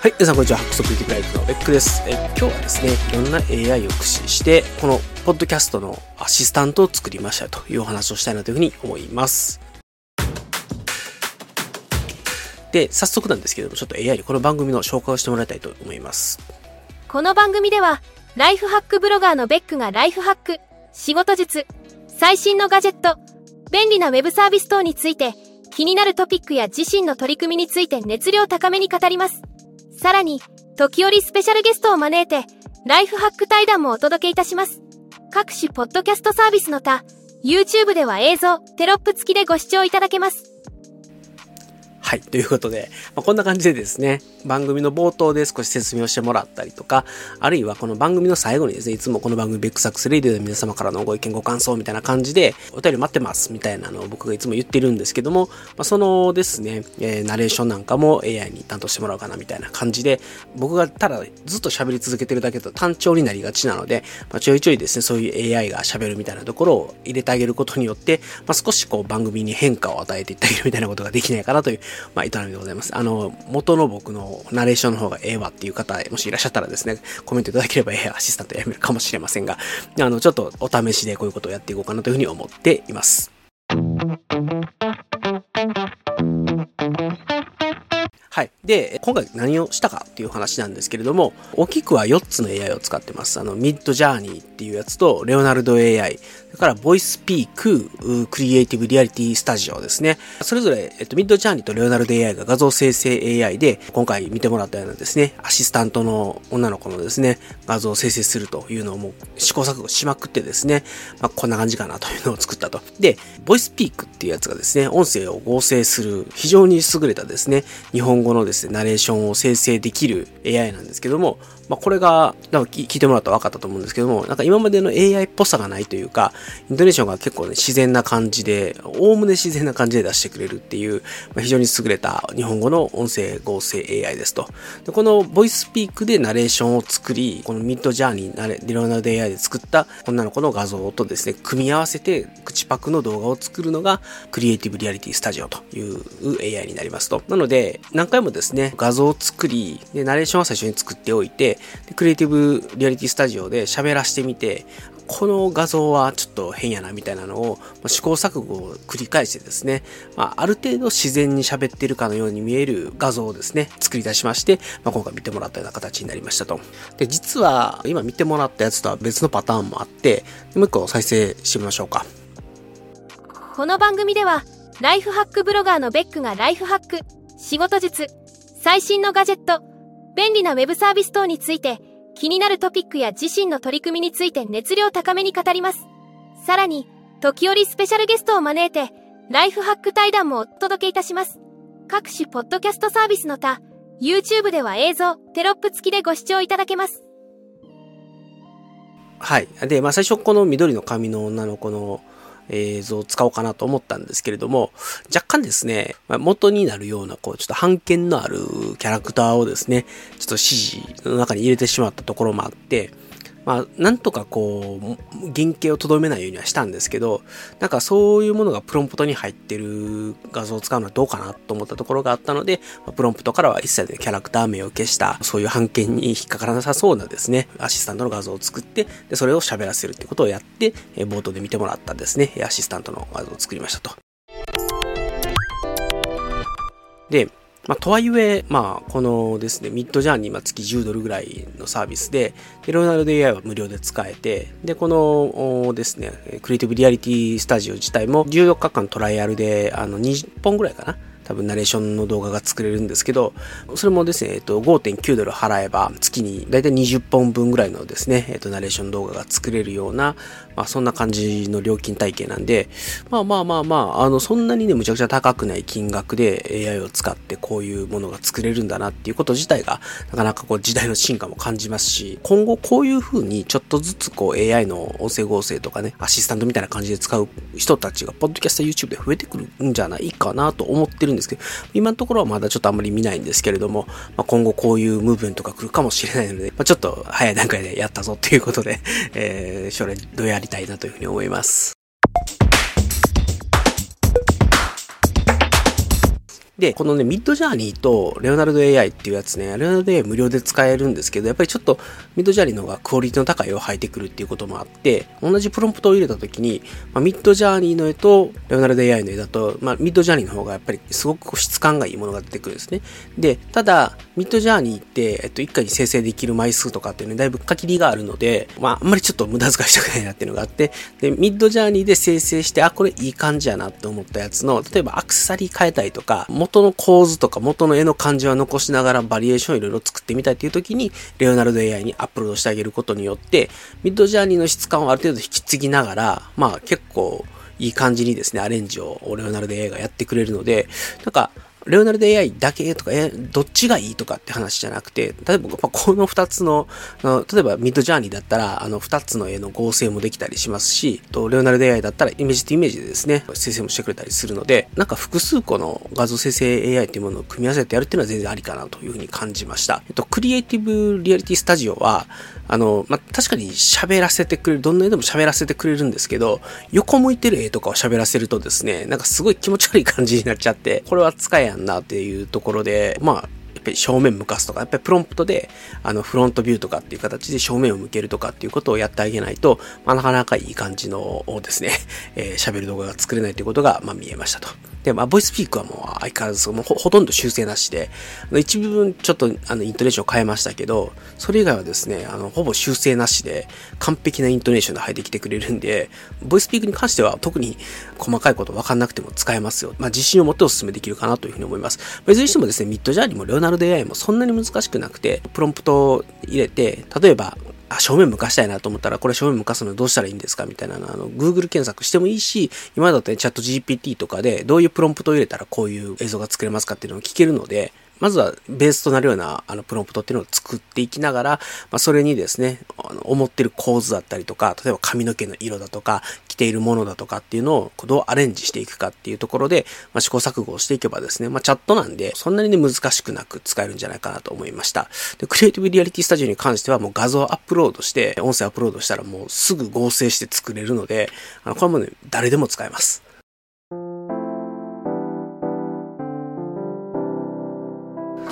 はい、皆さんこんにちは。白速ティブライフのベックです。え今日はですね、いろんな AI を駆使して、このポッドキャストのアシスタントを作りましたというお話をしたいなというふうに思います。で、早速なんですけども、ちょっと AI にこの番組の紹介をしてもらいたいと思います。この番組では、ライフハックブロガーのベックがライフハック、仕事術、最新のガジェット、便利なウェブサービス等について、気になるトピックや自身の取り組みについて熱量高めに語ります。さらに、時折スペシャルゲストを招いて、ライフハック対談もお届けいたします。各種ポッドキャストサービスの他、YouTube では映像、テロップ付きでご視聴いただけます。はい。ということで、まあ、こんな感じでですね、番組の冒頭で少し説明をしてもらったりとか、あるいはこの番組の最後にですね、いつもこの番組ベックサックスレディで皆様からのご意見ご感想みたいな感じで、お便り待ってますみたいなのを僕がいつも言ってるんですけども、まあ、そのですね、えー、ナレーションなんかも AI に担当してもらおうかなみたいな感じで、僕がただずっと喋り続けてるだけだと単調になりがちなので、まあ、ちょいちょいですね、そういう AI が喋るみたいなところを入れてあげることによって、まあ、少しこう番組に変化を与えていってあげるみたいなことができないかなという、まあ、営みでございます。あの、元の僕のナレーションの方がええわっていう方、もしいらっしゃったらですね、コメントいただければええアシスタントやめるかもしれませんが、あの、ちょっとお試しでこういうことをやっていこうかなというふうに思っています。はい。で、今回何をしたかっていう話なんですけれども、大きくは4つの AI を使ってます。あの、ミッドジャーニーっていうやつと、レオナルド AI、れから、ボイスピーク、クリエイティブリアリティスタジオですね。それぞれ、えっと、ミッドジャーニーとレオナルド AI が画像生成 AI で、今回見てもらったようなですね、アシスタントの女の子のですね、画像を生成するというのをもう試行錯誤しまくってですね、まあ、こんな感じかなというのを作ったと。で、ボイスピークっていうやつがですね、音声を合成する非常に優れたですね、日本語のですね、ナレーションを生成できる AI なんですけども、まあ、これが、なんか聞いてもらったら分かったと思うんですけども、なんか今までの AI っぽさがないというか、イントネーションが結構ね、自然な感じで、おおむね自然な感じで出してくれるっていう、まあ、非常に優れた日本語の音声合成 AI ですと。で、このボイスピークでナレーションを作り、このミッドジャーニー、リロナルド AI で作った女の子の画像とですね、組み合わせて口パクの動画を作るのが、クリエイティブリアリティスタジオという AI になりますと。なので、何回もですね、画像を作り、で、ナレーションは最初に作っておいて、でクリエイティブリアリティスタジオで喋らしてみて、この画像はちょっと変やなみたいなのを、試行錯誤を繰り返してですね、まあ、ある程度自然に喋ってるかのように見える画像をですね、作り出しまして、まあ、今回見てもらったような形になりましたと。で、実は今見てもらったやつとは別のパターンもあって、もう一個再生してみましょうか。この番組では、ライフハックブロガーのベックがライフハック、仕事術、最新のガジェット、便利なウェブサービス等について、気になるトピックや自身の取り組みについて熱量高めに語ります。さらに、時折スペシャルゲストを招いて、ライフハック対談もお届けいたします。各種ポッドキャストサービスの他、YouTube では映像、テロップ付きでご視聴いただけます。はい。で、まあ最初この緑の髪の女の子の映像を使おうかなと思ったんですけれども、若干ですね、ま、元になるような、こう、ちょっと判権のあるキャラクターをですね、ちょっと指示の中に入れてしまったところもあって、まあ、なんとかこう、原型をとどめないようにはしたんですけど、なんかそういうものがプロンプトに入ってる画像を使うのはどうかなと思ったところがあったので、プロンプトからは一切でキャラクター名を消した、そういう判権に引っかからなさそうなですね、アシスタントの画像を作って、で、それを喋らせるってことをやって、冒頭で見てもらったですね、アシスタントの画像を作りましたと。で、まあ、とはいえ、まあ、このですね、ミッドジャーニー、まあ、月10ドルぐらいのサービスで、で、ロナルド AI は無料で使えて、で、このですね、クリエイティブリアリティスタジオ自体も14日間トライアルで、あの、20本ぐらいかな。多分ナレーションの動画が作れるんですけど、それもですね、えっと、5.9ドル払えば月にだいたい20本分ぐらいのですね、えっと、ナレーション動画が作れるような、まあそんな感じの料金体系なんで、まあまあまあまあ、あの、そんなにね、むちゃくちゃ高くない金額で AI を使ってこういうものが作れるんだなっていうこと自体が、なかなかこう時代の進化も感じますし、今後こういう風にちょっとずつこう AI の音声合成とかね、アシスタントみたいな感じで使う人たちが、ポッドキャスト YouTube で増えてくるんじゃないかなと思ってるんですけど、今のところはまだちょっとあんまり見ないんですけれども、まあ、今後こういうムーブメントが来るかもしれないので、まあ、ちょっと早い段階でやったぞということで、えー、それどうやりたいなというふうに思います。で、このね、ミッドジャーニーとレオナルド AI っていうやつね、レオナルド AI 無料で使えるんですけど、やっぱりちょっとミッドジャーニーの方がクオリティの高い絵を描いてくるっていうこともあって、同じプロンプトを入れた時に、まあ、ミッドジャーニーの絵とレオナルド AI の絵だと、まあ、ミッドジャーニーの方がやっぱりすごく質感がいいものが出てくるんですね。で、ただ、ミッドジャーニーって、えっと、一回に生成できる枚数とかっていうのにだいぶ限りがあるので、まあ、あんまりちょっと無駄遣いしたくないなっていうのがあって、で、ミッドジャーニーで生成して、あ、これいい感じやなって思ったやつの、例えばアクセサリー変えたいとか、元の構図とか元の絵の感じは残しながらバリエーションいろいろ作ってみたいっていう時に、レオナルド AI にアップロードしてあげることによって、ミッドジャーニーの質感をある程度引き継ぎながら、まあ結構いい感じにですね、アレンジをレオナルド AI がやってくれるので、なんか、レオナルド AI だけとか、え、どっちがいいとかって話じゃなくて、例えば、この二つの、例えばミッドジャーニーだったら、あの、二つの絵の合成もできたりしますし、と、レオナルド AI だったらイメージとイメージでですね、生成もしてくれたりするので、なんか複数個の画像生成 AI っていうものを組み合わせてやるっていうのは全然ありかなというふうに感じました。えっと、クリエイティブリアリティスタジオは、あの、まあ、確かに喋らせてくれる、どんな絵でも喋らせてくれるんですけど、横向いてる絵とかを喋らせるとですね、なんかすごい気持ち悪い感じになっちゃって、これは使えやんなっていうところで、まあ、やっぱり正面向かすとか、やっぱりプロンプトで、あの、フロントビューとかっていう形で正面を向けるとかっていうことをやってあげないと、まあ、なかなかいい感じのですね、えー、喋る動画が作れないということが、まあ、見えましたと。で、まあ、ボイスピークはもう相変わらずもうほとんど修正なしで、一部分ちょっとあのイントネーションを変えましたけど、それ以外はですね、あの、ほぼ修正なしで完璧なイントネーションで入ってきてくれるんで、ボイスピークに関しては特に細かいこと分かんなくても使えますよ。まあ、自信を持ってお勧めできるかなというふうに思います。まあ、いずれにしてもですね、ミッドジャーニーもレオナルド AI もそんなに難しくなくて、プロンプトを入れて、例えば、あ、正面向かしたいなと思ったら、これ正面向かすのどうしたらいいんですかみたいなの、あの、Google 検索してもいいし、今だとね、チャット GPT とかで、どういうプロンプトを入れたらこういう映像が作れますかっていうのを聞けるので、まずはベースとなるようなあのプロンプトっていうのを作っていきながら、まあ、それにですね、あの思ってる構図だったりとか、例えば髪の毛の色だとか、着ているものだとかっていうのをどうアレンジしていくかっていうところで、まあ、試行錯誤をしていけばですね、まあ、チャットなんで、そんなにね、難しくなく使えるんじゃないかなと思いました。で、クリエイティブリアリティスタジオに関してはもう画像アップロードして、音声アップロードしたらもうすぐ合成して作れるので、あの、これもね、誰でも使えます。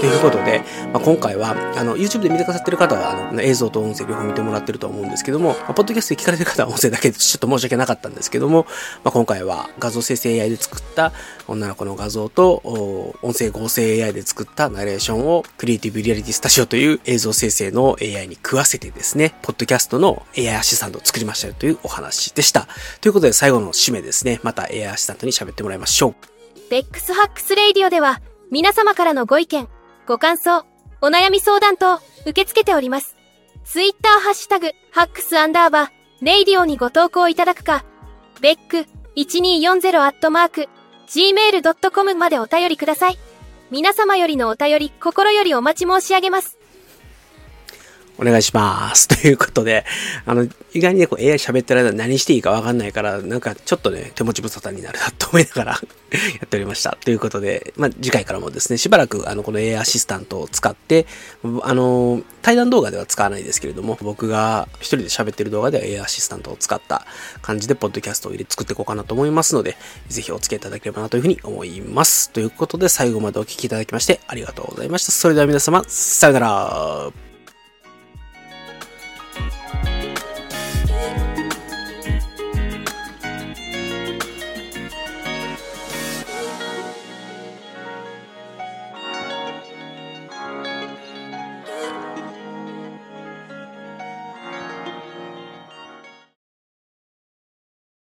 ということで、まあ、今回は、あの、YouTube で見てくださってる方は、あの、映像と音声両方見てもらってると思うんですけども、まあ、ポッドキャストで聞かれてる方は音声だけでちょっと申し訳なかったんですけども、まあ、今回は画像生成 AI で作った女の子の画像と、音声合成 AI で作ったナレーションを、 Creative Reality Studio という映像生成の AI に食わせてですね、ポッドキャストの AI アシスタントを作りましたよというお話でした。ということで、最後の締めですね、また AI アシスタントに喋ってもらいましょう。ベックスハックスレイディオでは、皆様からのご意見、ご感想、お悩み相談等受け付けております。ツイッターハッシュタグ、ハックスアンダーバー、レイディオにご投稿いただくか、ベック1240アットマーク、gmail.com までお便りください。皆様よりのお便り、心よりお待ち申し上げます。お願いします。ということで、あの、意外にね、こう AI 喋ってる間何していいかわかんないから、なんかちょっとね、手持ち無沙汰になるなと思いながら やっておりました。ということで、まあ、次回からもですね、しばらくあの、この AI アシスタントを使って、あの、対談動画では使わないですけれども、僕が一人で喋ってる動画では AI アシスタントを使った感じで、ポッドキャストを入れ作っていこうかなと思いますので、ぜひお付き合いいただければなというふうに思います。ということで、最後までお聴きいただきましてありがとうございました。それでは皆様、さよなら。